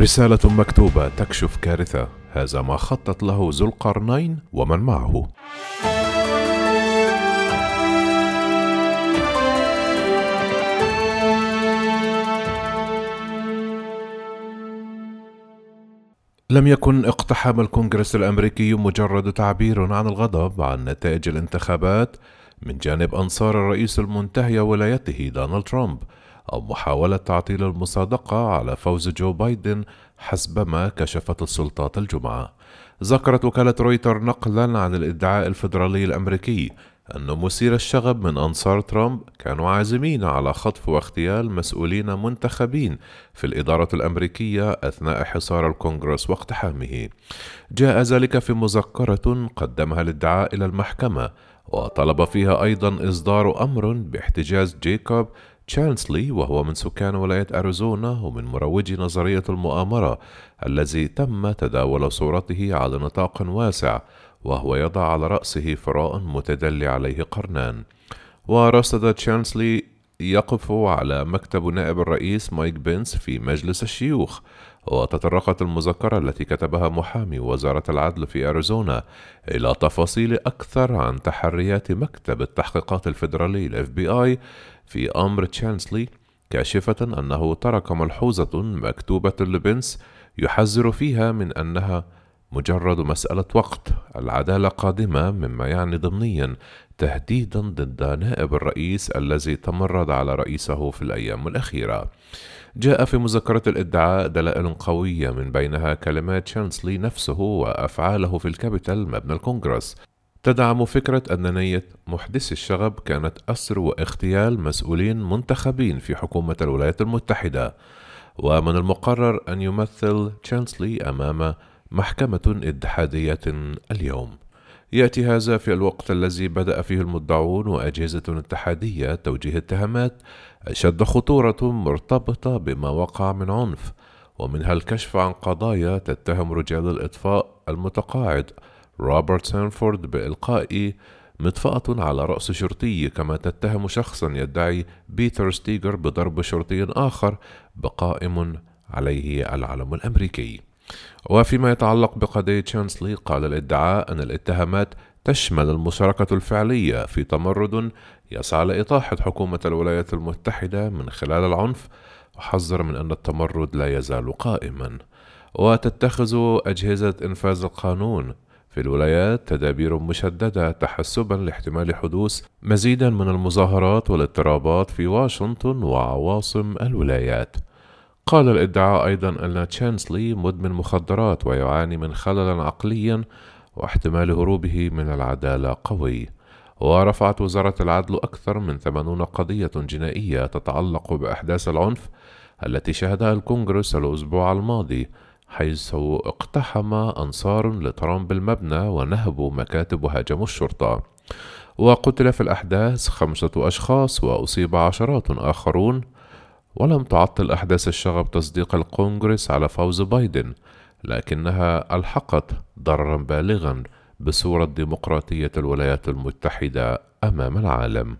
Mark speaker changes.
Speaker 1: رسالة مكتوبة تكشف كارثة. هذا ما خطط له ذو القرنين ومن معه. لم يكن اقتحام الكونغرس الأمريكي مجرد تعبير عن الغضب عن نتائج الانتخابات. من جانب أنصار الرئيس المنتهي ولايته دونالد ترامب أو محاولة تعطيل المصادقة على فوز جو بايدن حسب ما كشفت السلطات الجمعة. ذكرت وكالة رويتر نقلا عن الإدعاء الفيدرالي الأمريكي أن مثير الشغب من أنصار ترامب كانوا عازمين على خطف واغتيال مسؤولين منتخبين في الإدارة الأمريكية أثناء حصار الكونغرس واقتحامه. جاء ذلك في مذكرة قدمها الإدعاء إلى المحكمة وطلب فيها أيضا إصدار أمر باحتجاز جيكوب تشانسلي وهو من سكان ولاية أريزونا ومن مروجي نظرية المؤامرة الذي تم تداول صورته على نطاق واسع وهو يضع على رأسه فراء متدلي عليه قرنان. ورصد تشانسلي يقف على مكتب نائب الرئيس مايك بنس في مجلس الشيوخ وتطرقت المذكرة التي كتبها محامي وزارة العدل في أريزونا إلى تفاصيل أكثر عن تحريات مكتب التحقيقات الفيدرالي FBI في أمر تشانسلي كاشفة أنه ترك ملحوظة مكتوبة لبنس يحذر فيها من أنها مجرد مسألة وقت. العدالة قادمة مما يعني ضمنيا تهديدا ضد نائب الرئيس الذي تمرد على رئيسه في الأيام الأخيرة. جاء في مذكرة الإدعاء دلائل قوية من بينها كلمات شانسلي نفسه وأفعاله في الكابيتال مبنى الكونغرس. تدعم فكرة أن نية محدثي الشغب كانت أسر واغتيال مسؤولين منتخبين في حكومة الولايات المتحدة. ومن المقرر أن يمثل تشانسلي أمام محكمة اتحادية اليوم. يأتي هذا في الوقت الذي بدأ فيه المدعون وأجهزة اتحادية توجيه اتهامات أشد خطورة مرتبطة بما وقع من عنف ومنها الكشف عن قضايا تتهم رجال الإطفاء المتقاعد. روبرت سانفورد بإلقاء مطفأة على رأس شرطي كما تتهم شخصا يدعي بيتر ستيجر بضرب شرطي آخر بقائم عليه العلم الأمريكي. وفيما يتعلق بقضية شانسلي قال الإدعاء أن الاتهامات تشمل المشاركة الفعلية في تمرد يسعى لإطاحة حكومة الولايات المتحدة من خلال العنف وحذر من أن التمرد لا يزال قائما. وتتخذ أجهزة إنفاذ القانون في الولايات تدابير مشددة تحسبا لاحتمال حدوث مزيدا من المظاهرات والاضطرابات في واشنطن وعواصم الولايات. قال الإدعاء أيضا أن تشانسلي مدمن مخدرات ويعاني من خلل عقلي واحتمال هروبه من العدالة قوي. ورفعت وزارة العدل أكثر من ثمانون قضية جنائية تتعلق بأحداث العنف التي شهدها الكونغرس الأسبوع الماضي حيث اقتحم أنصار لترامب المبنى ونهبوا مكاتب وهاجموا الشرطة. وقتل في الأحداث خمسة أشخاص وأصيب عشرات آخرون. ولم تعطل أحداث الشغب تصديق الكونغرس على فوز بايدن لكنها ألحقت ضررا بالغا بصورة ديمقراطية الولايات المتحدة أمام العالم.